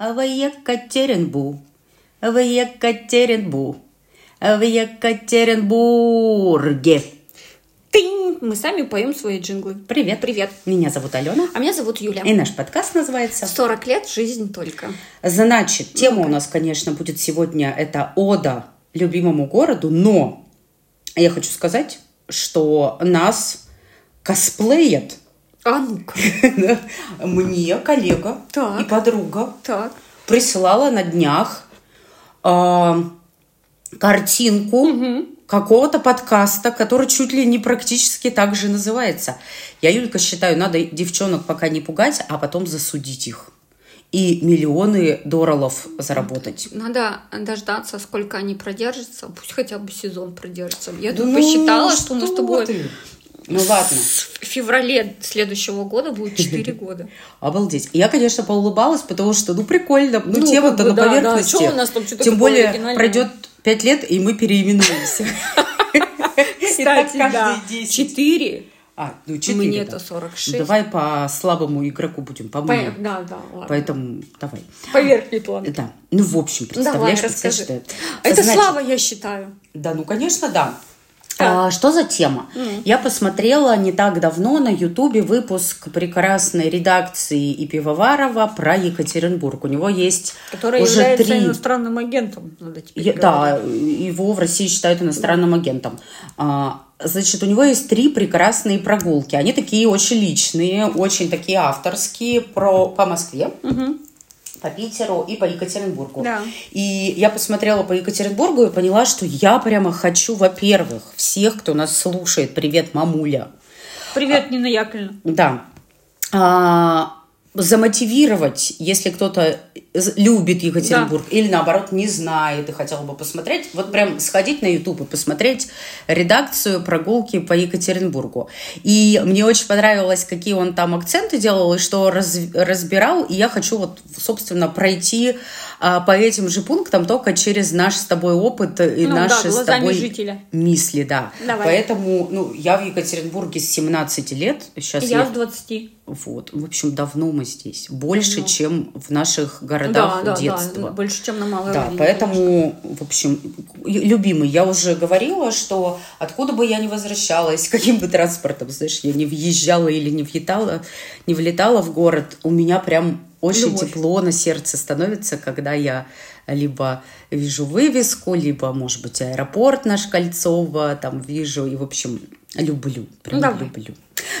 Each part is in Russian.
в Екатеринбу, в Екатеринбу, в Екатеринбурге. Тынь! Мы сами поем свои джинглы. Привет. Привет. Меня зовут Алена. А меня зовут Юля. И наш подкаст называется 40 лет, жизнь только. Значит, тема у нас, конечно, будет сегодня это ода любимому городу, но я хочу сказать, что нас косплеят А ну-ка. мне коллега Так. и подруга Так. присылала на днях а, картинку какого-то подкаста, который чуть ли не практически так же называется. Я, Юлька, считаю, надо девчонок пока не пугать, а потом засудить их. И миллионы долларов заработать. Надо дождаться, сколько они продержатся. Пусть хотя бы сезон продержится. Я Да тут ну, посчитала, что мы с тобой ты? Ну ладно. в феврале следующего года будет 4 года. Обалдеть. Я, конечно, поулыбалась, потому что, ну, прикольно. Ну, Ну, тема-то как на да, да. поверхности. Чё у нас там что-то Тем более, пройдет пять лет, и мы переименуемся. Кстати, да. 10. 4. А, ну, четыре. Мне-то да. 46. Давай по слабому игроку будем, по По- мне. Да, да, ладно. Поэтому давай. По верхней план. Да. Ну, в общем, Давай, представляешь, расскажи. представляешь, что Это Значит, слава, я считаю. Да, ну, конечно, да. А, что за тема? Я посмотрела не так давно на Ютубе выпуск прекрасной редакции и Пивоварова про Екатеринбург. У него есть Который уже является три... иностранным агентом, надо теперь Я- да, его в России считают иностранным агентом. А, Значит, у него есть три прекрасные прогулки. Они такие очень личные, очень такие авторские про, по Москве, по Питеру и по Екатеринбургу. Да. И я посмотрела по Екатеринбургу и поняла, что я прямо хочу, во-первых, всех, кто нас слушает, привет, мамуля, Привет, Нина Яковлевна. да. А, замотивировать, если кто-то любит Екатеринбург или наоборот не знает и хотел бы посмотреть, вот прям сходить на YouTube и посмотреть редакцию прогулки по Екатеринбургу. И мне очень понравилось, какие он там акценты делал и что раз- разбирал. И я хочу вот, собственно, пройти а, по этим же пунктам только через наш с тобой опыт и Ну да, наши с глазами тобой жителя. мисли, да. Давай. Поэтому, ну, я в Екатеринбурге с 17 лет. Сейчас Я с 20. Вот. В общем, давно мы здесь. Больше, Давно. чем в наших Да, городах да, детства. да, больше, чем на Малой Да, поэтому, в общем, любимый, я уже говорила, что откуда бы я ни возвращалась, каким бы транспортом, знаешь, я не въезжала или не влетала, не влетала в город, у меня прям очень Любовь. тепло на сердце становится, когда я либо вижу вывеску, либо, может быть, аэропорт наш Кольцово, там вижу, и, в общем, люблю, прям Давай. люблю.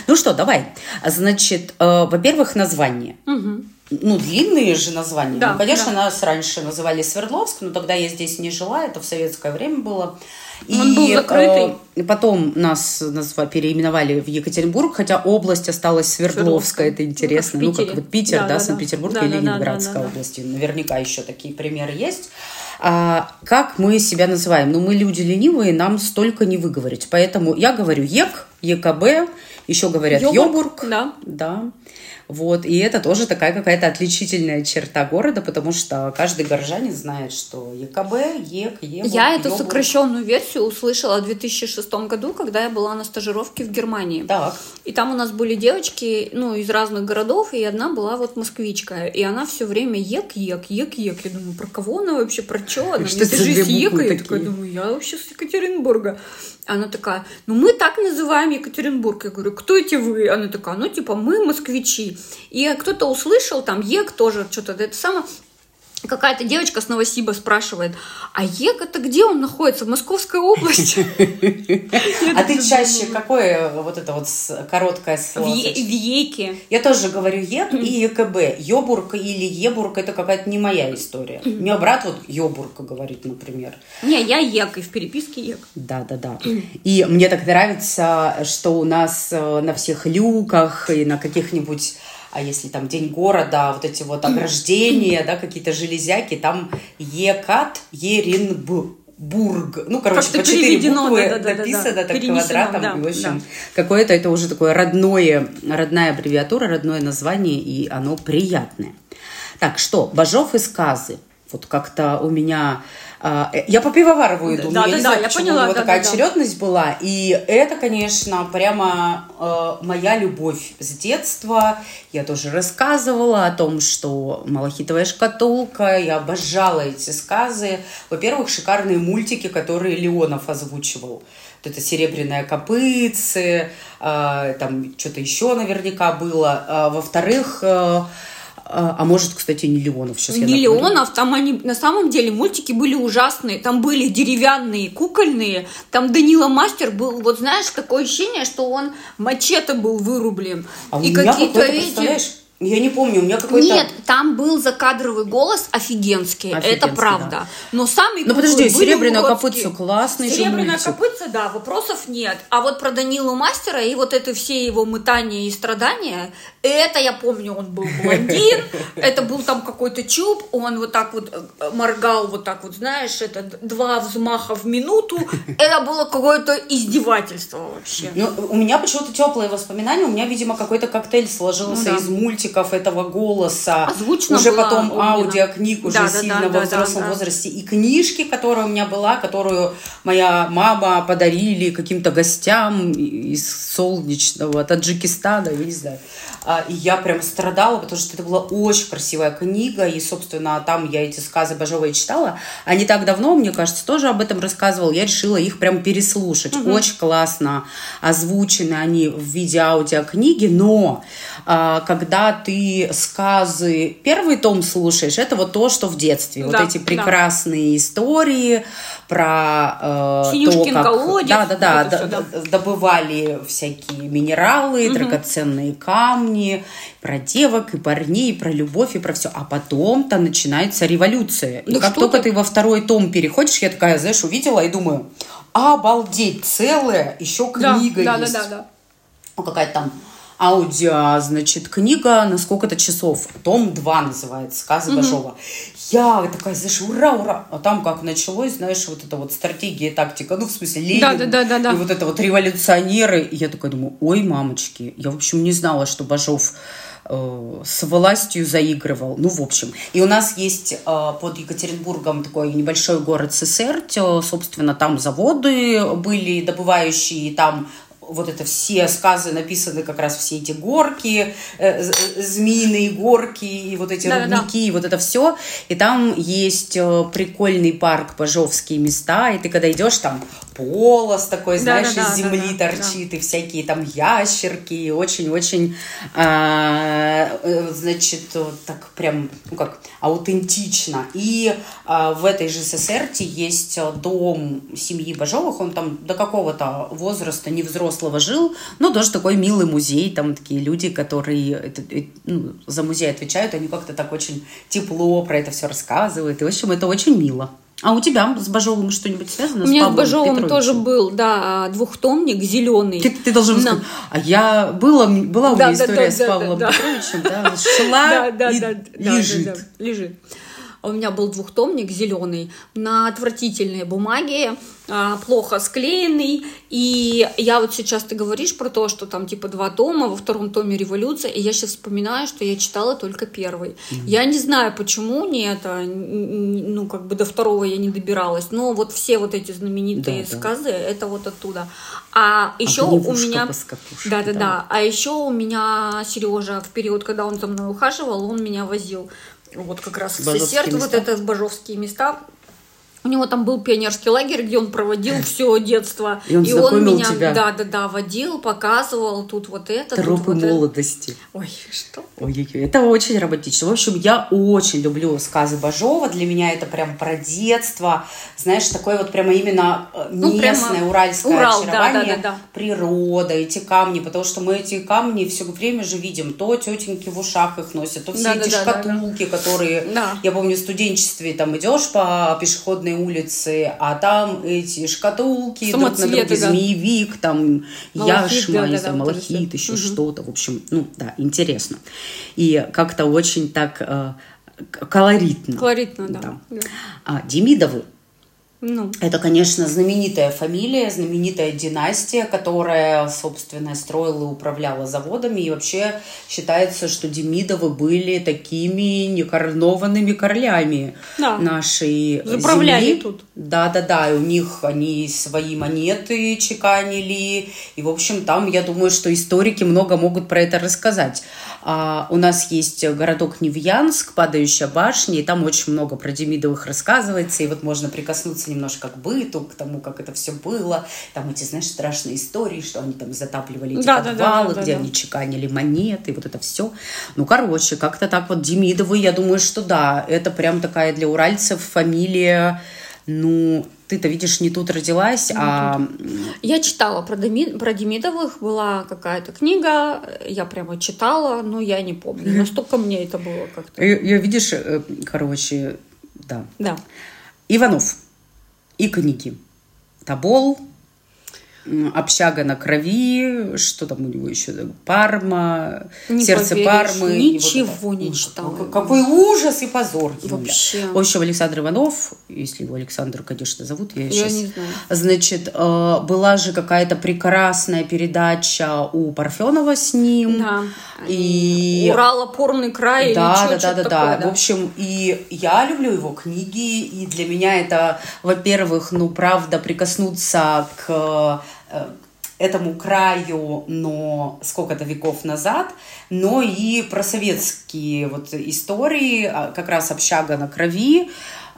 Ну что, давай. Значит, э, во-первых, название. Мгм. Ну, длинные же названия. Да, ну, конечно, да. нас раньше называли Свердловск, но тогда я здесь не жила, это в советское время было. Он был закрытый. э, потом нас назва- переименовали в Екатеринбург, хотя область осталась Свердловская, Свердловская. это интересно. Ну, Ну, как в как, вот Питер, Да, да, да. Санкт-Петербург Да, и да, да, Ленинградская да, да, да. области. Наверняка еще такие примеры есть. А, как мы себя называем? Ну, мы люди ленивые, нам столько не выговорить. Поэтому я говорю ЕК, ЕКБ, еще говорят Йобург, Йобург. да. Да. Вот, и это тоже такая какая-то отличительная черта города, потому что каждый горожанин знает, что ЕКБ, ЕК, ЕБУРГ, Я эту Йобург. сокращенную версию услышала в 2006 году, когда я была на стажировке в Германии. Так. И там у нас были девочки, ну, из разных городов, и одна была вот москвичка. И она все время ек, ек, ек, ек. Я думаю, про кого она вообще, про что она? Что это буквы Ека. Я такая думаю, я вообще с Екатеринбурга. Она такая, ну мы так называем Екатеринбург. Я говорю, кто эти вы? Она такая, ну типа мы москвичи. И кто-то услышал, там ЕК тоже что-то, это самое. Какая-то девочка с Новосиба спрашивает, а ЕК это где он находится? В Московской области? А ты чаще какое вот это вот короткое слово? В Еке. Я тоже говорю ЕК и ЕКБ. Йобург или Ебург это какая-то не моя история. У меня брат вот Йобург говорит, например. Не, я ек, и в переписке ек. Да, да, да. И мне так нравится, что у нас э, на всех люках и на каких-нибудь а если там день города, вот эти вот ограждения, да, какие-то железяки, там Екат, Еринбург. Ну, короче, Как-то по четыре буквы да-да-да-да-да. написано так Перенесено, квадратом. да, и, в общем, да. какое-то это уже такое родное, родная аббревиатура, родное название, и оно приятное. Так, что? Бажов и сказы. Вот как-то у меня... А, э, я по Пивоварову иду, да, я да, не да, знаю, я почему поняла, у него да, такая да, да. очередность была. И это, конечно, прямо э, моя любовь с детства. Я тоже рассказывала о том, что «Малахитовая шкатулка», я обожала эти сказы. Во-первых, шикарные мультики, которые Леонов озвучивал. Вот это «Серебряная копытце», э, там что-то еще наверняка было. А, во-вторых, э, а, а может, кстати, не Леонов. Сейчас я Не напомню. Леонов, там они, на самом деле, мультики были ужасные. Там были деревянные, кукольные. Там Данила Мастер был, вот знаешь, такое ощущение, что он мачете был вырублен. А и какие-то представляешь, я не помню, у меня какой-то... Нет, там был закадровый голос офигенский, это Офигенский, правда. да. Но сами Ну, подожди, «Серебряная копытце» классный же «Серебряная копытце», да, вопросов нет. А вот про Данилу Мастера и вот это все его мытания и страдания, это я помню, он был блондин, это был там какой-то чуб, он вот так вот э, моргал, вот так вот, знаешь, это два взмаха в минуту, это было какое-то издевательство вообще. Ну, у меня почему-то теплые воспоминания. У меня, видимо, какой-то коктейль сложился Ну да. из мультиков этого голоса. Озвучена уже была потом Огнена. аудиокниг уже Да, сильно да, во да, взрослом да, да. возрасте. И книжки, которая у меня была, которую моя мама подарили каким-то гостям из солнечного Таджикистана, я не знаю. А, И я прям страдала, потому что это была очень красивая книга, и, собственно, там я эти сказы Бажовой читала. А не так давно, мне кажется, тоже об этом рассказывал. Я решила их прям переслушать. Очень классно озвучены они в виде аудиокниги, но когда ты сказы первый том слушаешь, это вот то, что в детстве. Да, вот эти да. прекрасные истории про э, то, как колодец, да, да, да, вот это д- всё, д- добывали всякие минералы, драгоценные камни, про девок и парней, про любовь и про все. А потом-то начинается революция. И Да как только ты? ты во второй том переходишь, я такая, знаешь, увидела и думаю, обалдеть, целая еще Да, книга да, да, есть. да, да. Ну, какая-то там аудио, значит, книга на сколько-то часов. Том 2 называется, сказы Бажова. Я такая, знаешь, ура, ура. А там как началось, знаешь, вот эта вот стратегия тактика, ну, в смысле, Ленин. Да, да, да, да, да. И вот это вот революционеры. И я такая думаю, ой, мамочки. Я, в общем, не знала, что Бажов э, с властью заигрывал. Ну, в общем. И у нас есть э, под Екатеринбургом такой небольшой город Сесерть. Собственно, там заводы были добывающие, там вот это все сказы написаны как раз все эти горки, э, э, змеиные горки и вот эти Да-да-да. рудники, и вот это все. И там есть э, прикольный парк, пажовские места, и ты когда идешь, там полос такой, знаешь, Да-да-да, из земли да-да, торчит, и всякие там ящерки, и очень-очень, а, э, значит, вот так прям, ну как, аутентично. И а, в этой же ССРТ есть дом семьи Бажовых, он там до какого-то возраста невзрослого жил, но тоже такой милый музей, там такие люди, которые это, э, ну, за музей отвечают, они как-то так очень тепло про это все рассказывают, и, в общем, это очень мило. А у тебя с Бажовым что-нибудь связано? У меня с Павлом Бажовым Петровичем? тоже был, да, двухтомник зеленый. Ты, ты должен На- сказать, а я была, была у меня да, история да, с да, Павлом да. Петровичем, да, шла да, да, и да, да, лежит. лежит. А У меня был двухтомник зеленый на отвратительной бумаге, а, плохо склеенный. И я вот сейчас ты говоришь про то, что там типа два тома, во втором томе революция, и я сейчас вспоминаю, что я читала только первый. Я не знаю, почему не это, ну как бы до второго я не добиралась, но вот все вот эти знаменитые Да, да. сказы, это вот оттуда. А еще у меня... Да, да, да. да. А еще у меня Сережа в период, когда он за мной ухаживал, он меня возил вот как раз Бажовские Сесерт, вот места? это в бажовские места. У него там был пионерский лагерь, где он проводил все детство. И он знакомил меня, тебя. да, да, да, водил, показывал тут вот это, тут Тропы вот это. молодости. Ой, что? Ой-ой-ой, это очень романтично. В общем, я очень люблю сказы Бажова. Для меня это прям про детство. Знаешь, такое вот прямо именно э, Ну, местное прямо уральское Урал, да, очарование. да, да, да. Природа, эти камни. Потому что мы эти камни все время же видим. То тетеньки в ушах их носят, то все Да, эти да, да, да, да. шкатулки, которые... Да. Я помню, в студенчестве там идешь по пешеходной улице, а там эти шкатулки друг на друге, да. змеевик, там Малахит, яшма, да, да, знаю, да, малахит, еще Мгм. что-то. В общем, ну да, интересно. И как-то очень так э, колоритно. Колоритно, да. Да. Да. А, Демидовы Ну. Это, конечно, знаменитая фамилия, знаменитая династия, которая, собственно, строила и управляла заводами. И вообще считается, что Демидовы были такими некоронованными королями Да. нашей Заправляли земли. тут. Да, да, да. И у них они свои монеты чеканили. И, в общем, там, я думаю, что историки много могут про это рассказать. А, у нас есть городок Невьянск, падающая башня, и там очень много про Демидовых рассказывается. И вот можно прикоснуться немножко к быту, к тому, как это все было. Там эти, знаешь, страшные истории, что они там затапливали эти Да, да, да, подвалы, да, где да. они чеканили монеты, вот это все. Ну, короче, как-то так вот Демидовы, я думаю, что да, это прям такая для уральцев фамилия, ну, ты-то, видишь, не тут родилась, а... Я читала про, Деми- про Демидовых, была какая-то книга, я прямо читала, но я не помню. Настолько мне это было как-то. Я, я, видишь, э, короче, да. Да. Иванов и книги. Тобол, м, общага на крови, что там у него еще, Парма, Не сердце поверишь, Пармы. вот ничего это. не читала. какой- ужас и позор. Вообще. В общем, Александр Иванов, если его Александр, конечно, зовут, я, Я сейчас... не знаю. Значит, э, была же какая-то прекрасная передача у Парфенова с ним. Да. И... Урал опорный край Да, или да, что, да, да, что да. такое, В общем, и я люблю его книги, и для меня это, во-первых, ну, правда, прикоснуться к э, этому краю, но сколько-то веков назад, но и про советские вот истории, а, как раз «Общага на крови».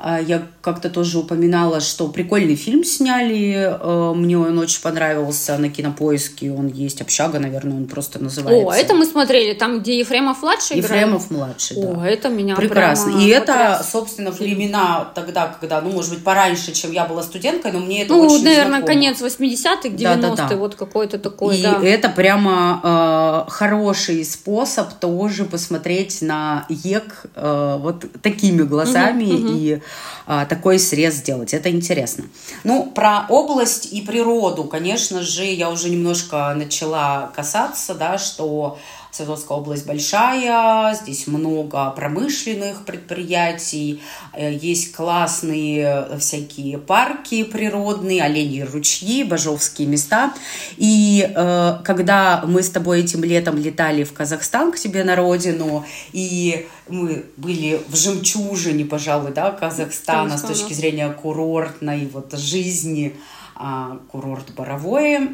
А, Я как-то тоже упоминала, что прикольный фильм сняли, э, мне он очень понравился на кинопоиске, он есть «Общага», наверное, он просто называется. О, это мы смотрели, там, где Ефремов-младший играет? Ефремов младший, да. О, это меня Прекрасно. И это, потряс. собственно, времена тогда, когда, ну, может быть, пораньше, чем я была студенткой, но мне это Ну, очень наверное, знакомо. конец 80-х, 90-е, Да-да-да. вот какой-то такой, И да. это прямо э, хороший способ тоже посмотреть на ЕК э, вот такими глазами и э, такой срез сделать. Это интересно. Ну, про область и природу, конечно же, я уже немножко начала касаться, да, что Свердловская область большая, здесь много промышленных предприятий, э, есть классные всякие парки природные, оленьи ручьи, бажовские места. И э, когда мы с тобой этим летом летали в Казахстан к тебе на родину, и мы были в жемчужине, пожалуй, да, Казахстана с Казахстана. точки зрения курортной вот жизни, а, курорт Боровое,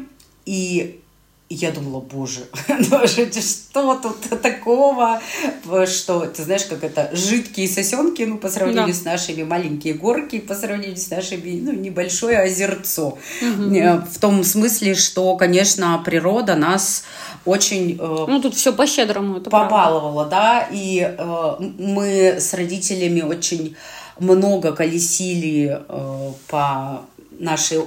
и я думала, боже, что тут такого, что, ты знаешь, как это, жидкие сосенки, ну, по сравнению Да. с нашими маленькие горки, по сравнению с нашими, ну, небольшое озерцо. Э, В том смысле, что, конечно, природа нас очень э, Ну, тут все по-щедрому, это правда. побаловала, да, и э, мы с родителями очень много колесили э, по нашей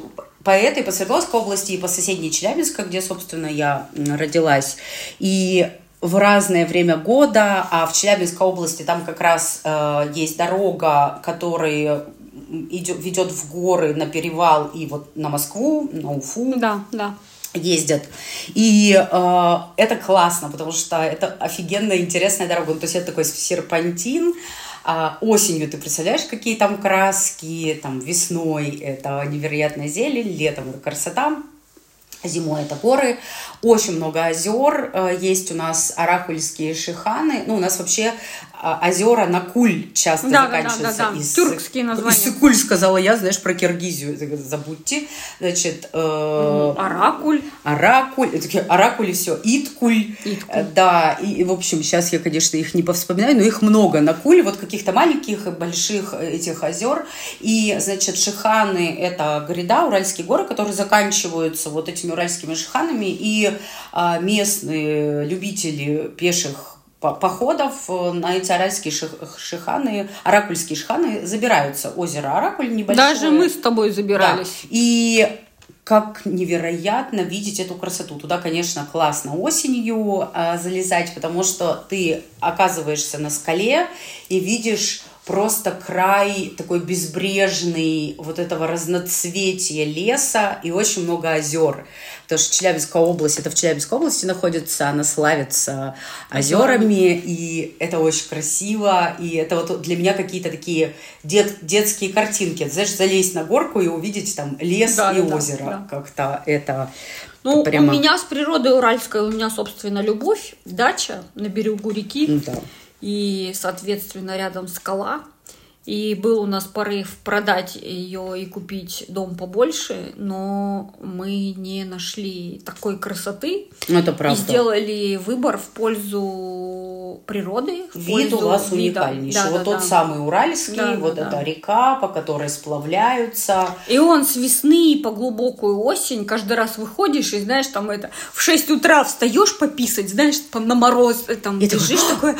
по этой, по Свердловской области и по соседней Челябинска, где, собственно, я родилась. И в разное время года, а в Челябинской области там как раз э, есть дорога, которая идет, ведет в горы на перевал и вот на Москву, на Уфу Да, да. ездят. И э, это классно, потому что это офигенно интересная дорога. Ну, то есть это такой серпантин. А осенью ты представляешь, какие там краски, там весной это невероятная зелень, летом это красота. Зимой это горы, очень много озер, э, есть у нас аракульские шиханы, ну у нас вообще озера на куль часто Да, да, да, заканчиваются. да, да. Из- Тюркские названия. Из куль сказала я, знаешь, про Киргизию забудьте. Значит, э, Оракуль. Оракуль, э, такие оракули все, Иткуль, Иткуль. Э, да, и, и, в общем, сейчас я, конечно, их не повспоминаю, но их много на Куле, вот каких-то маленьких и больших э, этих озер, и, значит, Шиханы – это гряда, Уральские горы, которые заканчиваются вот этими уральскими шиханами, и а, местные любители пеших походов э, на эти аральские ших- шиханы, оракульские шиханы забираются. Озеро Оракуль небольшое. Даже мы с тобой забирались. Да. И как невероятно видеть эту красоту. Туда, конечно, классно осенью а, залезать, потому что ты оказываешься на скале и видишь просто край такой безбрежный вот этого разноцветия леса и очень много озер. Потому что Челябинская область, это в Челябинской области находится, она славится озерами, и это очень красиво, и это вот для меня какие-то такие дет, детские картинки. Знаешь, залезть на горку и увидеть там лес да, и да, озеро. Да. Как-то это ну, прямо... у меня с природой уральской, у меня, собственно, любовь, дача на берегу реки. Да. И, соответственно, рядом скала. И был у нас порыв продать ее и купить дом побольше, но мы не нашли такой красоты. Ну, это правда. И сделали выбор в пользу природы. В Вид пользу у вас вида. уникальнейший. Да, вот да, тот да. самый Уральский, да, вот да, эта да. река, по которой сплавляются. И он с весны по глубокую осень каждый раз выходишь и знаешь, там это в 6 утра встаешь пописать, знаешь, там на мороз там и бежишь такой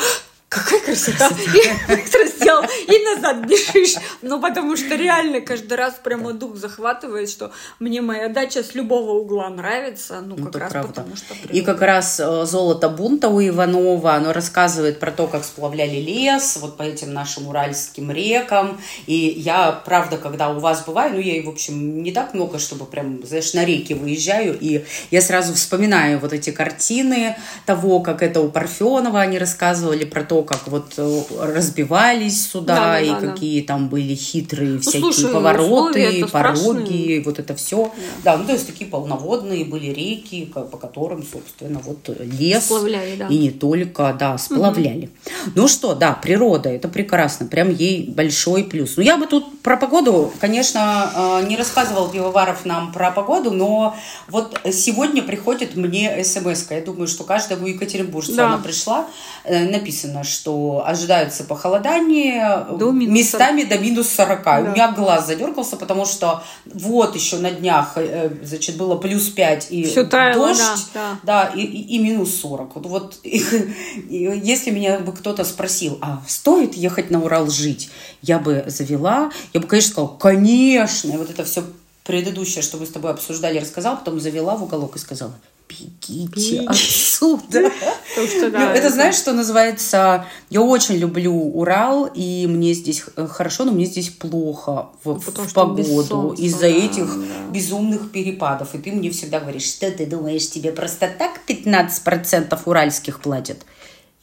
какая красота! И раздел, и назад бежишь. Ну, потому что реально каждый раз прямо дух захватывает, что мне моя дача с любого угла нравится. Ну, как раз правда. потому что... И как раз э, «Золото бунта» у Иванова, оно рассказывает про то, как сплавляли лес, вот по этим нашим уральским рекам. И я, правда, когда у вас бываю, ну, я, в общем, не так много, чтобы прям, знаешь, на реки выезжаю, и я сразу вспоминаю вот эти картины того, как это у Парфенова они рассказывали про то, как вот э, разбивались сюда, да, и да, какие да. там были хитрые ну, всякие слушай, повороты, пороги, вот это все. Да. да, ну то есть такие полноводные были реки, по которым, собственно, вот лес. Сплавляли, да. И не только, да, сплавляли. Угу. Ну что, да, природа, это прекрасно, прям ей большой плюс. Ну я бы тут про погоду, конечно, э, не рассказывал Пивоваров нам про погоду, но вот сегодня приходит мне смс -ка. Я думаю, что каждому Екатеринбуржцу да. она пришла. Э, написано, что ожидается похолодание до местами 40. до минус 40. Да. У меня глаз задергался, потому что вот еще на днях, э, значит, было плюс 5 и Все таяло, дождь, да, да. да и, и, и минус 40. Вот, вот и, и, если меня бы кто-то спросил, а стоит ехать на Урал жить, я бы завела, я бы, конечно, сказала, конечно, и вот это все предыдущее, что мы с тобой обсуждали, рассказала, потом завела в уголок и сказала, бегите отсюда. Ну, это, знаешь, что называется... Я очень люблю Урал, и мне здесь хорошо, но мне здесь плохо в, ну, погоду из-за этих безумных перепадов. И ты мне всегда говоришь, что ты думаешь, тебе просто так 15% уральских платят?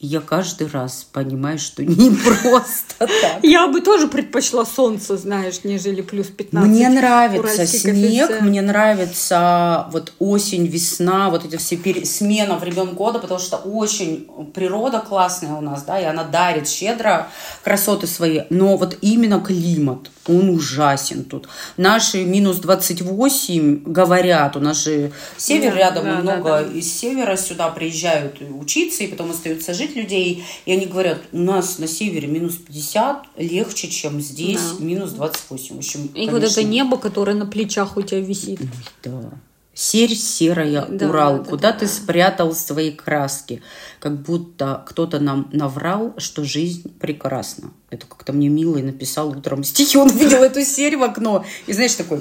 Я каждый раз понимаю, что не просто так. Я бы тоже предпочла солнце, знаешь, нежели плюс 15. Мне нравится снег, коэффициент. мне нравится вот осень, весна, вот эти все пере... смена времен года, потому что очень природа классная у нас, да, и она дарит щедро красоты свои, но вот именно климат, он ужасен тут. Наши минус 28 говорят, у нас же север да, рядом, да, много да, да. из севера сюда приезжают учиться, и потом остаются жить людей, и они говорят, у нас на севере минус 50 легче, чем здесь да. минус 28. В общем, и конечно... вот это небо, которое на плечах у тебя висит. Да. Серь серая, да, Урал, да, куда да, ты да. спрятал свои краски? Как будто кто-то нам наврал, что жизнь прекрасна. Это как-то мне милый написал утром стихи, он видел эту серь в окно. И знаешь, такой,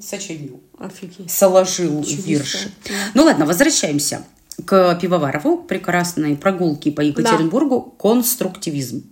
сочинил. Офигеть. Соложил вирши. Ну ладно, возвращаемся к Пивоварову, прекрасной прогулки по Екатеринбургу, да. конструктивизм.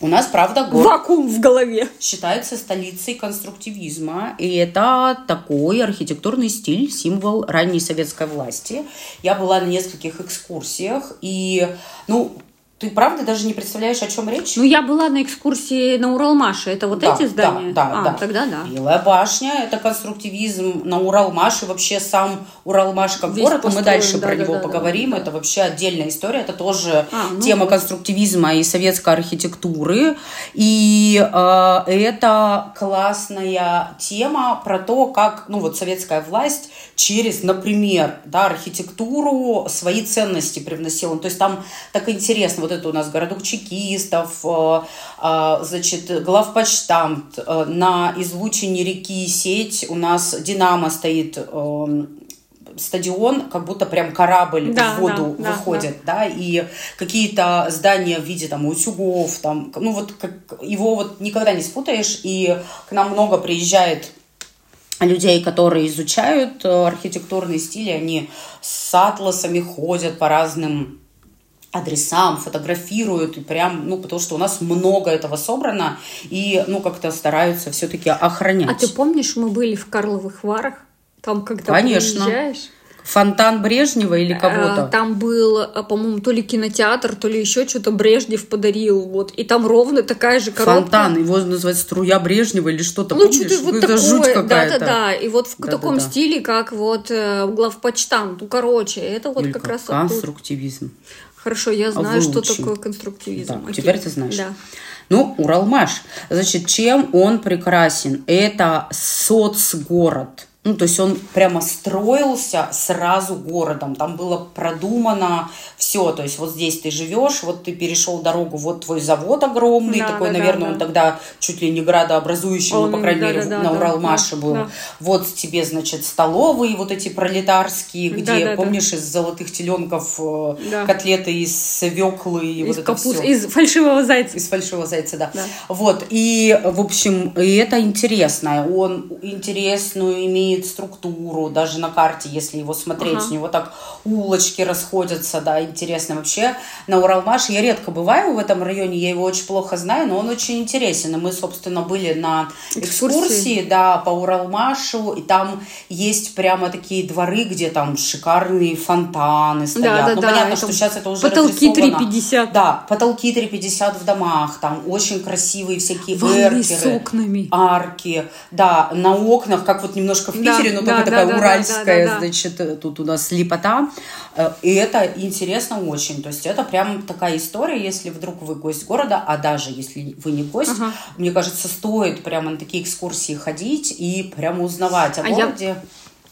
У нас, правда, город Вакуум в голове. считается столицей конструктивизма. И это такой архитектурный стиль, символ ранней советской власти. Я была на нескольких экскурсиях. И, ну, ты правда даже не представляешь, о чем речь? Ну, я была на экскурсии на Уралмаше. Это вот да, эти здания? Да, да, а, да. тогда да. Белая башня – это конструктивизм на Уралмаше. Вообще сам Уралмаш как Весь город, построен, мы дальше да, про да, него да, поговорим. Да, Это вообще отдельная история. Это тоже а, ну, тема конструктивизма и советской архитектуры. И э, это классная тема про то, как ну, вот советская власть через, например, да, архитектуру свои ценности привносила. То есть там так интересно вот это у нас городок чекистов, э, э, значит, главпочтамт, э, на излучине реки сеть у нас Динамо стоит стадион, как будто прям корабль да, в воду да, выходит, да, да, и какие-то здания в виде там утюгов, там, ну вот как, его вот никогда не спутаешь, и к нам много приезжает людей, которые изучают архитектурные стили, они с атласами ходят по разным адресам, фотографируют, и прям, ну, потому что у нас много этого собрано, и, ну, как-то стараются все-таки охранять. А ты помнишь, мы были в Карловых Варах? Там, когда Конечно. приезжаешь... Фонтан Брежнева или кого-то? А, Там был, а, по-моему, то ли кинотеатр, то ли еще что-то Брежнев подарил. Вот. И там ровно такая же коробка. Фонтан, его называется струя Брежнева или что-то, Ну, помнишь? что-то вот такое. жуть какая-то. Да-да-да. И вот в Да-да-да. таком стиле, как вот э, главпочтамт. Ну, короче, это вот Или как как раз оттуда. Хорошо, я знаю, что Выучи. такое конструктивизм. Да, Окей. теперь ты знаешь. Да. Ну, Уралмаш. Значит, чем он прекрасен? Это соцгород. Ну, то есть он прямо строился сразу городом. Там было продумано все. То есть вот здесь ты живешь, вот ты перешел дорогу, вот твой завод огромный, Да, такой, да, да, наверное, да. он тогда чуть ли не градообразующий, ну, Он, по крайней да, мере, да, да, на да, Уралмаше да, был. да. Вот тебе, значит, столовые вот эти пролетарские, где, Да, да, да. помнишь, из золотых теленков э, Да. котлеты из свеклы и Из вот это капусты, все. из фальшивого зайца. Из фальшивого зайца, да. Да. Вот, и, в общем, и это интересно. Он интересную имеет структуру, даже на карте, если его смотреть. Ага. У него так улочки расходятся, да, интересно. Вообще, на Уралмаше я редко бываю в этом районе, я его очень плохо знаю, но он очень интересен. И мы, собственно, были на Экскурсии. экскурсии, да, по Уралмашу, и там есть прямо такие дворы, где там шикарные фонтаны стоят. да, ну, да, понятно, это что сейчас это уже потолки разрисовано. 3,50. Да, потолки 3,50 в домах, там очень красивые всякие Ванны с эркеры, окнами. арки, да, на окнах, как вот немножко в Да, Питере, но да, только такая уральская, значит, э, тут у нас липота, Э, и это интересно очень, то есть это прям такая история, если вдруг вы гость города, а даже если вы не гость, Ага. мне кажется, стоит прямо на такие экскурсии ходить и прямо узнавать о А я- городе.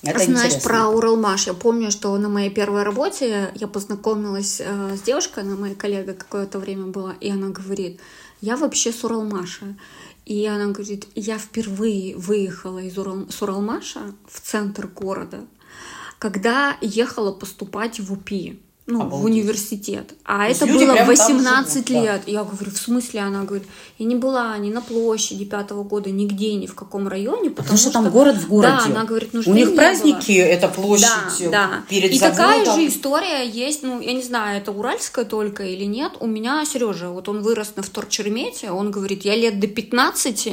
Это Знаешь, интересно. про Уралмаш. Я помню, что на моей первой работе я познакомилась э, с девушкой, она моя коллега какое-то время была, и она говорит, я вообще с Уралмаша. И она говорит, я впервые выехала из Урал... с Уралмаша в центр города, когда ехала поступать в УПИ. Ну, в университет. А То это было прям там 18 живут, да. лет. Я говорю, в смысле? Она говорит, я не была ни на площади пятого года, нигде, ни в каком районе, потому, Потому что там город в городе. Да, она говорит, нужды У них не праздники, это было. площадь Да, да. перед И заводом. такая же история есть, ну, я не знаю, это уральская только или нет. У меня Сережа, вот он вырос на вторчермете, он говорит, я лет до 15,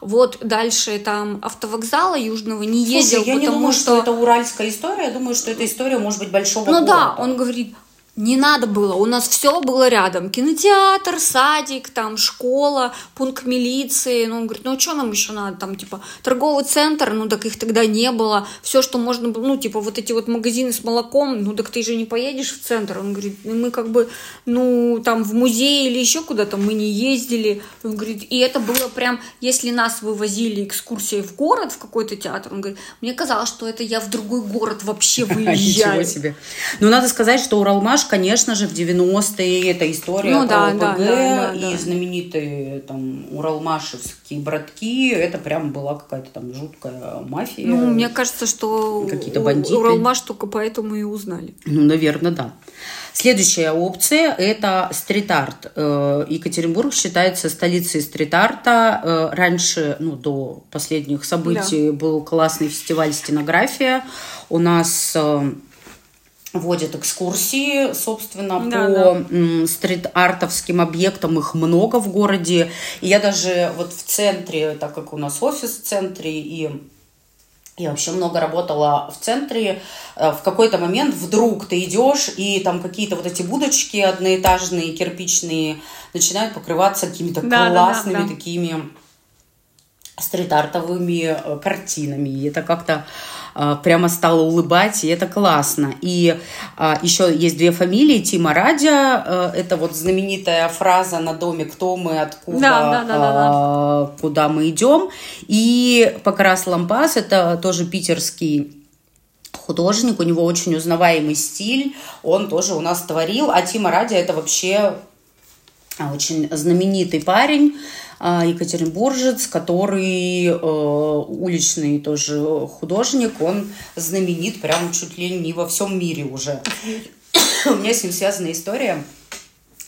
вот дальше там автовокзала южного не Слушай, ездил, я не потому думаю, что... что... это уральская история. Я думаю, что это история, может быть, большого Ну города. да, он говорит, не надо было, у нас все было рядом. Кинотеатр, садик, там школа, пункт милиции. Ну, он говорит, ну, что нам еще надо? Там, типа, торговый центр, ну, так их тогда не было. Все, что можно было, ну, типа, вот эти вот магазины с молоком, ну, так ты же не поедешь в центр. Он говорит, ну, мы как бы, ну, там, в музей или еще куда-то мы не ездили. Он говорит, и это было прям, если нас вывозили экскурсией в город, в какой-то театр, он говорит, мне казалось, что это я в другой город вообще выезжаю. Ничего себе. Ну, надо сказать, что Уралмаш, конечно же, в 90-е это история Ну про да, ОПГ да, да, да, и да. знаменитые там уралмашевские братки. Это прям была какая-то там жуткая мафия. Ну, мне кажется, что Какие-то бандиты. Уралмаш только поэтому и узнали. Ну, наверное, да. Следующая опция – это стрит-арт. Э, Екатеринбург считается столицей стрит-арта. Э, Раньше, ну, до последних событий, был классный фестиваль «Стенография». У нас э, водят экскурсии, собственно, Да, по да. стрит-артовским объектам. Их много в городе. И я даже вот в центре, так как у нас офис в центре, и я вообще много работала в центре. Э, В какой-то момент вдруг ты идешь, и там какие-то вот эти будочки одноэтажные, кирпичные, начинают покрываться какими-то Да, да, да, классными да. такими стрит-артовыми э, картинами. И это как-то прямо стало улыбать, и это классно. И а, еще есть две фамилии. Тима Радя, э, это вот знаменитая фраза на доме «Кто мы, откуда, Да, да, да, да, да. а, куда мы идем». И Покрас Лампас, это тоже питерский художник, у него очень узнаваемый стиль, он тоже у нас творил, а Тима Радя это вообще а, очень знаменитый парень, а, екатеринбуржец, который э, уличный тоже художник, он знаменит прям чуть ли не во всем мире уже. У меня с ним связана история.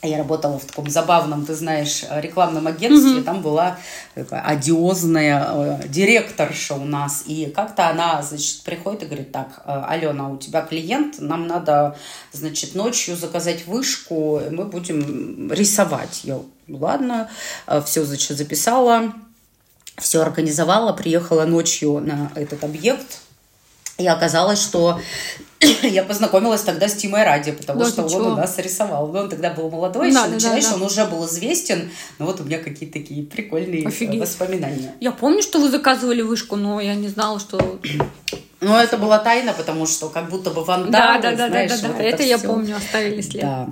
я работала в таком забавном, ты знаешь, рекламном агентстве. Mm-hmm. Там была такая одиозная э, директорша у нас. И как-то она, значит, приходит и говорит, так, э, Алена, у тебя клиент, нам надо, значит, ночью заказать вышку, мы будем рисовать. Я, ладно, э, все, значит, записала, все организовала, приехала ночью на этот объект. И оказалось, что я познакомилась тогда с Тимой Ради, потому да, что он чего? у нас рисовал. Но он тогда был молодой, да, еще да, начинаешь, да, да. он уже был известен. Но вот у меня какие-то такие прикольные Офигеть. воспоминания. Я помню, что вы заказывали вышку, но я не знала, что... Ну, это была тайна, потому что как будто бы вандалы, да, да, знаешь, да, да, да, вот это, это я помню, оставили след. Да.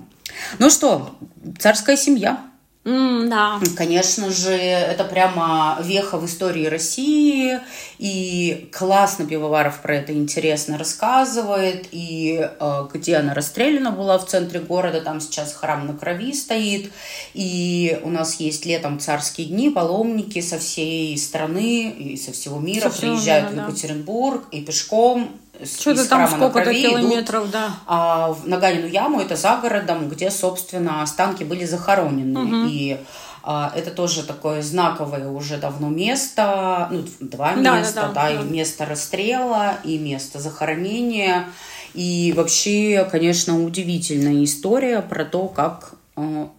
Ну что, царская семья. Mm, да. Конечно же, это прямо веха в истории России, и классно Пивоваров про это интересно рассказывает, и э, где она расстреляна была в центре города, там сейчас храм на крови стоит, и у нас есть летом царские дни, паломники со всей страны и со всего мира со приезжают всего, да, в Екатеринбург и пешком что-то там сколько-то километров, идут, да. А, в Наганину яму, это за городом, где, собственно, останки были захоронены. Угу. И а, это тоже такое знаковое уже давно место, ну, два да, места, да, да, да, и место расстрела, и место захоронения. И вообще, конечно, удивительная история про то, как а,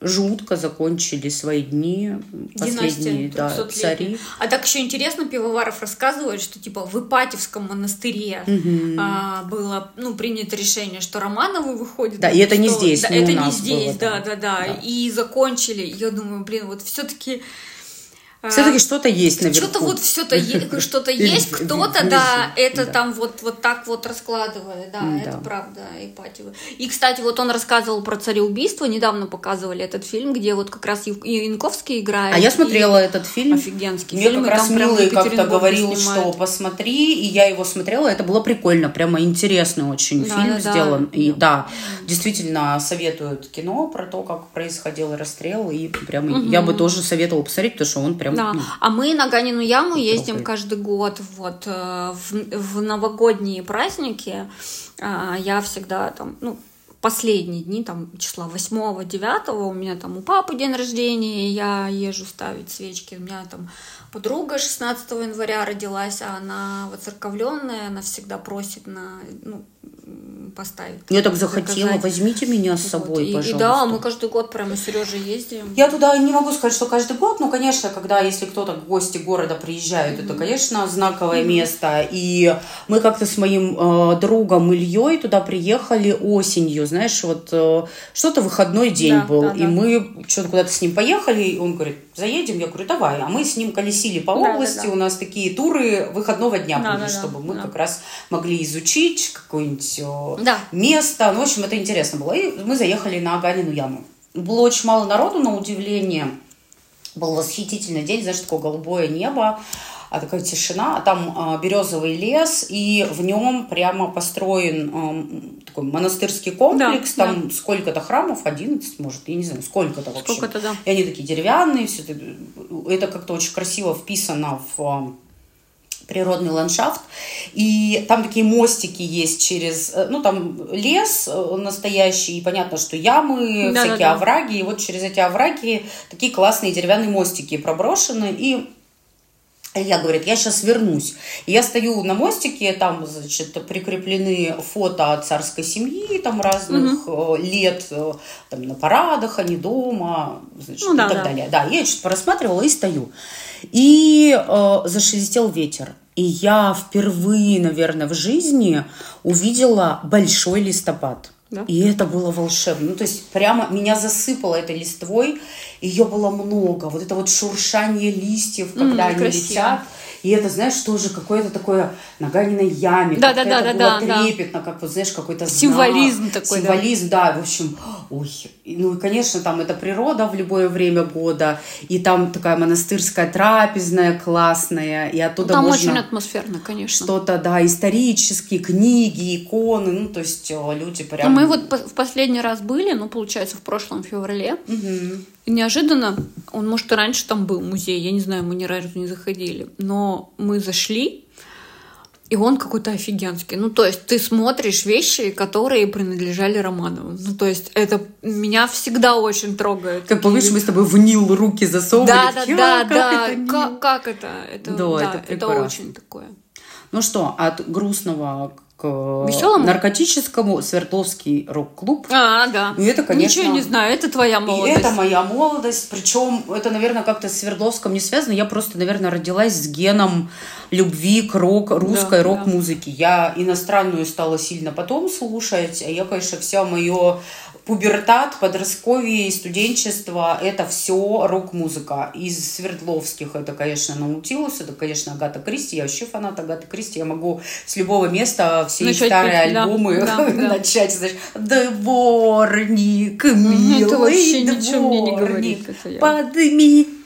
жутко закончили свои дни последние да, цари. А так еще интересно, Пивоваров рассказывает, что типа в Ипатьевском монастыре угу. а, было ну, принято решение, что Романовы выходят. Да, и это что, не здесь. Да, не это не здесь, было, да, да, да, да. И закончили. Я думаю, блин, вот все-таки все-таки что-то есть наверху. Что-то вот все-то есть, что-то есть, кто-то, да, это там вот, вот так вот раскладывает, да, это правда, Ипатьева. И, кстати, вот он рассказывал про цареубийство, недавно показывали этот фильм, где вот как раз Янковский играет. А я смотрела этот фильм. Офигенский Мне фильм. как раз Милый как-то говорил, что посмотри, и я его смотрела, это было прикольно, прямо интересный очень да, фильм да, сделан. Да. И да, действительно советуют кино про то, как происходил расстрел, и прям угу. я бы тоже советовала посмотреть, потому что он прям прям... Да. Ну, а мы на Ганину яму ездим трогает. каждый год вот э, в, в новогодние праздники. А, я всегда там, ну, последние дни, там, числа 8-9, у меня там у папы день рождения, я езжу ставить свечки, у меня там подруга 16 января родилась, а она воцерковленная, она всегда просит на, ну, поставить. Я так захотела, заказать. возьмите меня с собой, вот. и, пожалуйста. И да, мы каждый год прямо с Сережей ездим. Я туда не могу сказать, что каждый год, но, конечно, когда, если кто-то, гости города приезжают, mm-hmm. это, конечно, знаковое mm-hmm. место. И мы как-то с моим э, другом Ильей туда приехали осенью, знаешь, вот э, что-то выходной день да, был, да, и да. мы что-то куда-то с ним поехали, и он говорит, заедем, я говорю, давай, а мы с ним колесили по области, да, да, у нас такие туры выходного дня да, были, да, чтобы да, мы да. как раз могли изучить какой-нибудь да. место. Ну, в общем, это интересно было. И мы заехали на Аганину яму. Было очень мало народу, на удивление. Был восхитительный день, знаешь, такое голубое небо а такая тишина, а там а, березовый лес, и в нем прямо построен а, такой монастырский комплекс, да, там да. сколько-то храмов, 11, может, я не знаю, сколько-то вообще. Сколько-то, да. И они такие деревянные, все это, это как-то очень красиво вписано в природный ландшафт. И там такие мостики есть через, э, ну, там лес э, настоящий, и понятно, что ямы, да, всякие да, да. овраги, и вот через эти овраги такие классные деревянные мостики проброшены, и я говорит, я сейчас вернусь. И я стою на мостике, там, значит, прикреплены фото царской семьи, там, разных угу. лет, там, на парадах, они дома, значит, ну, да, и так да. далее. Да, я что-то просматривала и стою. И э, зашелестел ветер. И я впервые, наверное, в жизни увидела большой листопад. Да? И это было волшебно. Ну, то есть прямо меня засыпало этой листвой. Ее было много. Вот это вот шуршание листьев, когда mm, они красиво. летят. И это, знаешь, тоже какое-то такое на Ганиной яме. Да, да, да, да, да, трепетно, как вот, знаешь, какой-то Символизм знак, такой, Символизм, да. да, в общем, ой. Ну, и, конечно, там это природа в любое время года, и там такая монастырская трапезная классная, и оттуда ну, там можно... очень атмосферно, конечно. Что-то, да, исторические книги, иконы, ну, то есть люди прям... Ну, мы вот в последний раз были, ну, получается, в прошлом феврале, угу. Неожиданно, он, может, и раньше там был музей, я не знаю, мы ни разу не заходили, но мы зашли, и он какой-то офигенский. Ну, то есть ты смотришь вещи, которые принадлежали Романову. Ну, то есть это меня всегда очень трогает. Как помнишь, мы с тобой в Нил руки засовывали. Да, да, да, да. Как, как это? Это, Да, да, это это очень такое. Ну что, от грустного к Весёлому? наркотическому Свердловский рок-клуб. А, да. Ну, это, конечно, Ничего не знаю, это твоя И молодость. это моя молодость. Причем это, наверное, как-то с Свердловском не связано. Я просто, наверное, родилась с геном любви к рок, русской Да, рок-музыке. Я иностранную стала сильно потом слушать, а я, конечно, вся мое пубертат, подростковье и студенчество – это все рок-музыка. Из Свердловских это, конечно, Наутилус, это, конечно, Агата Кристи. Я вообще фанат Агаты Кристи. Я могу с любого места все Начать старые петь, да, альбомы да, да. начать, знаешь, дворник, Мгм, милый вообще ничего мне не дворник, говорит, это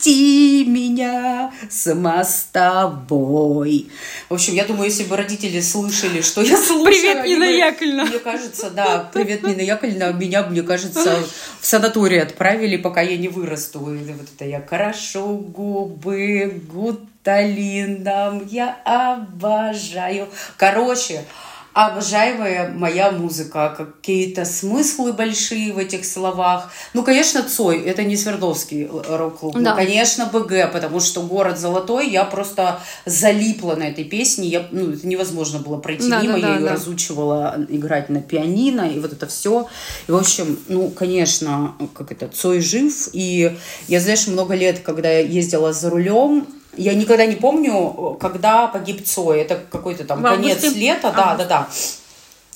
подмети меня с мостовой. В общем, я думаю, если бы родители слышали, что я слушаю... Привет, Нина бы- Яковлевна. Мне кажется, да, привет, Нина Яковлевна, меня, мне кажется, в санаторий отправили, пока я не вырасту. И вот это я крашу губы гуталином, я обожаю. Короче, обожаемая моя музыка, какие-то смыслы большие в этих словах. Ну, конечно, Цой, это не Свердловский рок-клуб. Да. Ну, конечно, БГ, потому что город золотой, я просто залипла на этой песне. Я, ну, это невозможно было пройти Да, мимо. да, я да, ее да. разучивала играть на пианино, и вот это все. И, в общем, ну, конечно, как это, Цой жив. И я, знаешь, много лет, когда я ездила за рулем, я никогда не помню, когда погиб Цой. Это какой-то там В августе? конец лета. Да, да, да.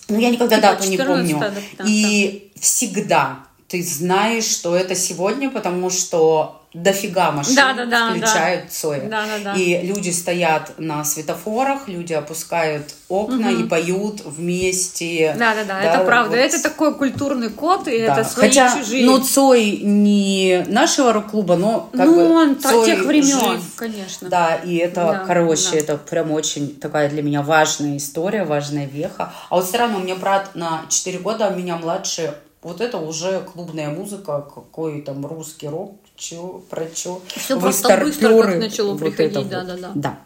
Ну, я никогда Типа дату не 14, помню. да, да, И всегда ты знаешь, что это сегодня, потому что дофига машин Да, да, да, включают Цоя. Да, да, да. И люди стоят на светофорах, люди опускают окна и поют вместе. Да, да, да, это правда. вот. Это такой культурный код, и Да. это свои Хотя, чужие. ну, Цой не нашего рок-клуба, но как ну, бы он Цой тех времен, жив. конечно. Да, и это, Да, короче, да. это прям очень такая для меня важная история, важная веха. А вот странно, у меня брат на 4 года, а меня младше. Вот это уже клубная музыка, какой там русский рок, чё, про чё. Всё Вы просто быстро как начало Вот приходить, вот. да-да-да. Да.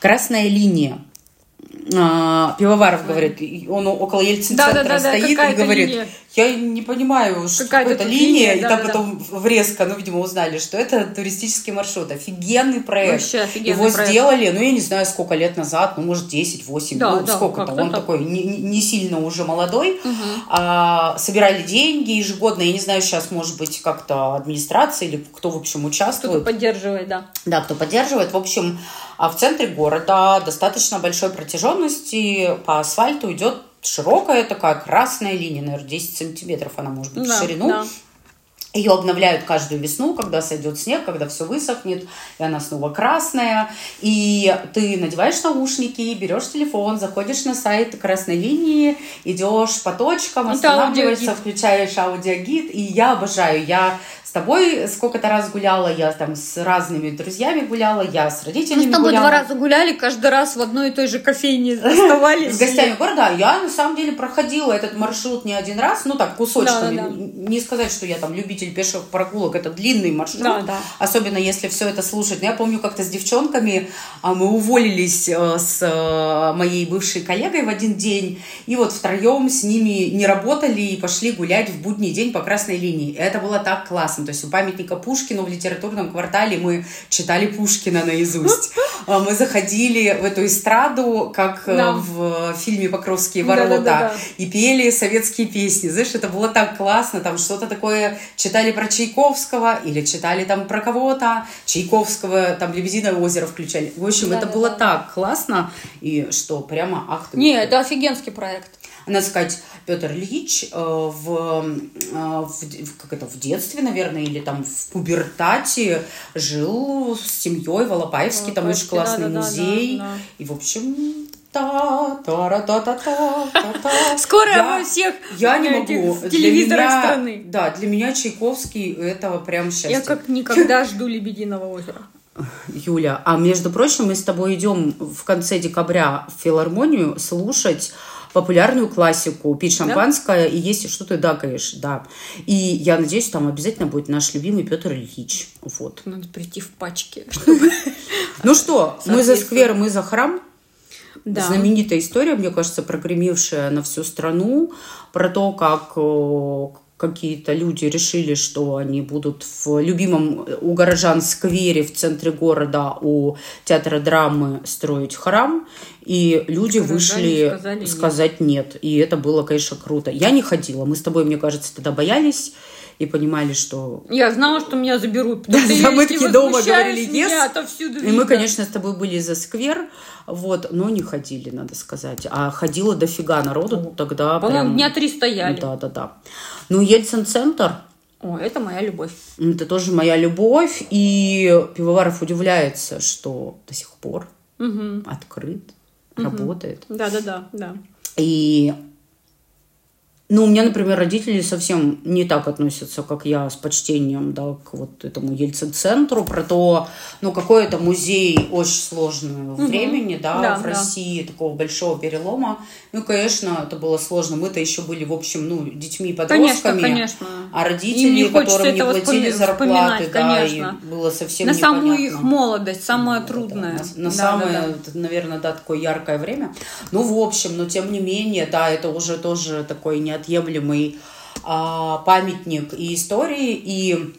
Красная линия. А, Пивоваров говорит, он около Ельцин-центра Да-да-да-да, стоит и говорит, линия. Я не понимаю, что Какая-то линия, линия, и там да-да-да. потом врезка, ну, видимо, узнали, что это туристический маршрут. Офигенный проект. Вообще офигенный Его проект. сделали, ну, я не знаю, сколько лет назад, ну, может, 10-8, Да, ну, да, сколько-то. Он так. такой не, не- сильно уже молодой. А, собирали деньги ежегодно. Я не знаю, сейчас, может быть, как-то администрация или кто, в общем, участвует. поддерживает, да. Да, кто поддерживает. В общем, а в центре города достаточно большой протяженности по асфальту идет широкая такая красная линия, наверное, 10 сантиметров она может быть Да, в ширину. да. Ее обновляют каждую весну, когда сойдет снег, когда все высохнет, и она снова красная. И ты надеваешь наушники, берешь телефон, заходишь на сайт красной линии, идешь по точкам, останавливаешься, аудиогид. включаешь аудиогид. И я обожаю. Я с тобой сколько-то раз гуляла, я там с разными друзьями гуляла, я с родителями Мы с тобой гуляла. два раза гуляли, каждый раз в одной и той же кофейне оставались. С гостями города. А Я на самом деле проходила этот маршрут не один раз, ну так, кусочками. Не сказать, что я там любитель пеших прогулок, это длинный маршрут. Да, да. Особенно если все это слушать. Но я помню, как-то с девчонками а, мы уволились э, с э, моей бывшей коллегой в один день. И вот втроем с ними не работали и пошли гулять в будний день по красной линии. И это было так классно. То есть у памятника Пушкину в литературном квартале мы читали Пушкина наизусть. А, Мы заходили в эту эстраду, как э, Да. в фильме «Покровские ворота», и пели советские песни. Знаешь, это было так классно, там что-то такое читали про Чайковского или читали там про кого-то. Чайковского, там «Лебединое озеро» включали. В общем, это Да-да-да. было так классно, и что прямо ах ты. Не, это офигенский проект. Надо сказать, Петр Ильич э, в, э, в, как это, в детстве, наверное, или там в пубертате жил с семьей в Алапаевске, там очень классный да-да-да, музей. да, да. И, в общем, та та ра та та та та та Скоро Я- во всех я не могу. Телевизорах меня- страны. Да, для меня Чайковский этого прям счастье. Я как никогда жду Лебединого озера. Юля, а между прочим, мы с тобой идем в конце декабря в филармонию слушать популярную классику, пить шампанское и есть что ты дакаешь, да. И я надеюсь, там обязательно будет наш любимый Петр Ильич. Вот. Надо прийти в пачке. Ну что, мы за сквер, мы за храм. Да. знаменитая история, мне кажется, прогремевшая на всю страну, про то, как какие-то люди решили, что они будут в любимом у горожан сквере в центре города у театра драмы строить храм, и люди Горожане вышли сказать нет. нет. И это было, конечно, круто. Я не ходила. Мы с тобой, мне кажется, тогда боялись и понимали, что... Я знала, что меня заберут. Да, мы такие дома говорили yes. И мы, конечно, с тобой были за сквер, вот, но не ходили, надо сказать. А ходило дофига народу тогда. По-моему, прям... дня три стояли. Да, да, да. Ну, Ельцин-центр, о, это моя любовь. Это тоже моя любовь. И Пивоваров удивляется, что до сих пор угу. открыт, угу. работает. Да, да, да, да. И ну, у меня, например, родители совсем не так относятся, как я, с почтением, да, к вот этому Ельцин-центру, про то, ну, какой это музей очень сложного угу. времени, да, да в да. России, такого большого перелома. Ну, конечно, это было сложно. Мы-то еще были, в общем, ну, детьми подростками. Конечно, конечно. А родители, которым не платили зарплаты, да, конечно. и было совсем На непонятно. самую их молодость, самое да, трудное. Да, на, на да, самое, да, да. наверное, да, такое яркое время. Ну, в общем, но тем не менее, да, это уже тоже такой не неотъемлемый а, памятник и истории, и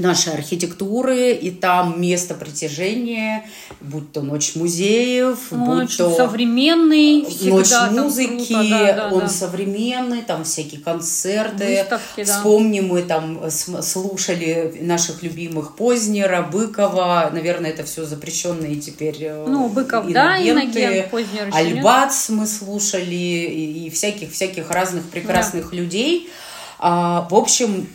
нашей архитектуры, и там место притяжения, будь то ночь музеев, он будь то современный, ночь музыки, круто, да, да, он да. современный, там всякие концерты. Выставки, да. Вспомним, мы там слушали наших любимых Познера, Быкова, наверное, это все запрещенные теперь э, Ну, Быков, да, Иноген, Познер Альбац мы слушали, и всяких-всяких разных прекрасных да. людей. А, в общем,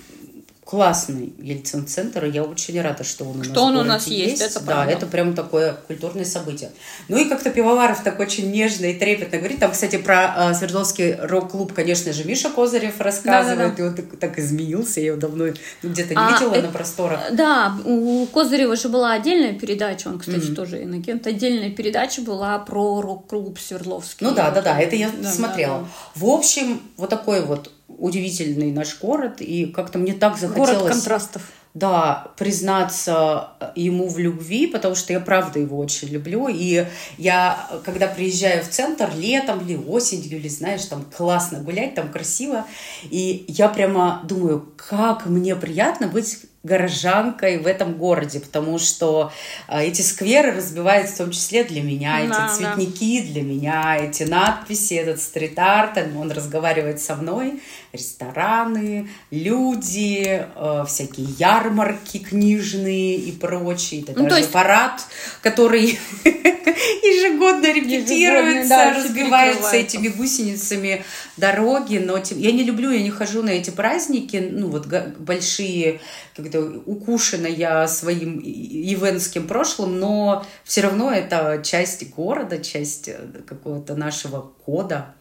классный Ельцин-центр, и я очень рада, что он у нас, что он у нас есть. есть. Это да, это прям такое культурное событие. Ну и как-то Пивоваров так очень нежно и трепетно говорит. Там, кстати, про э, Свердловский рок-клуб, конечно же, Миша Козырев рассказывает, да, да, да. и он так, так изменился, я его давно где-то не а, видела это, на просторах. Да, у Козырева же была отдельная передача, он, кстати, mm-hmm. тоже иногент, отдельная передача была про рок-клуб Свердловский. Ну да, да, да, это я да, смотрела. Да, да. В общем, вот такой вот удивительный наш город, и как-то мне так захотелось... Город контрастов. Да, признаться ему в любви, потому что я правда его очень люблю. И я, когда приезжаю в центр летом или осенью, или знаешь, там классно гулять, там красиво, и я прямо думаю, как мне приятно быть горожанкой в этом городе, потому что а, эти скверы разбиваются в том числе для меня, да, эти цветники да. для меня, эти надписи, этот стрит-арт, он разговаривает со мной, рестораны, люди, э, всякие ярмарки книжные и прочее, это ну, даже есть... парад, который ежегодно репетируется, да, разбивается этими гусеницами дороги, но я не люблю, я не хожу на эти праздники, ну вот большие как-то укушена я своим ивенским прошлым, но все равно это часть города, часть э, какого-то нашего кода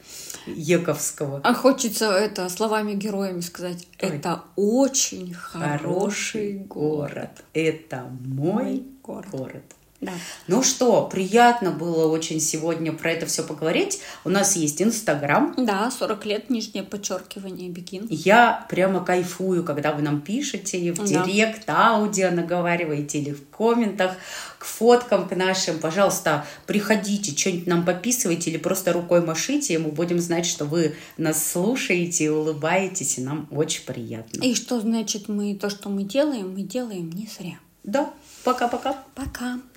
ековского. А хочется это словами героями сказать. Ой. Это очень хороший, хороший город. город. Это мой город. город. Да. Ну что, приятно было очень сегодня про это все поговорить. У нас есть Инстаграм. Да, 40 лет, нижнее подчеркивание, бикин. Я прямо кайфую, когда вы нам пишете в директ, да. аудио наговариваете или в комментах к фоткам, к нашим. Пожалуйста, приходите, что-нибудь нам подписывайте или просто рукой машите, и мы будем знать, что вы нас слушаете и улыбаетесь, и нам очень приятно. И что значит мы то, что мы делаем, мы делаем не зря. Да, пока-пока. Пока. -пока. пока.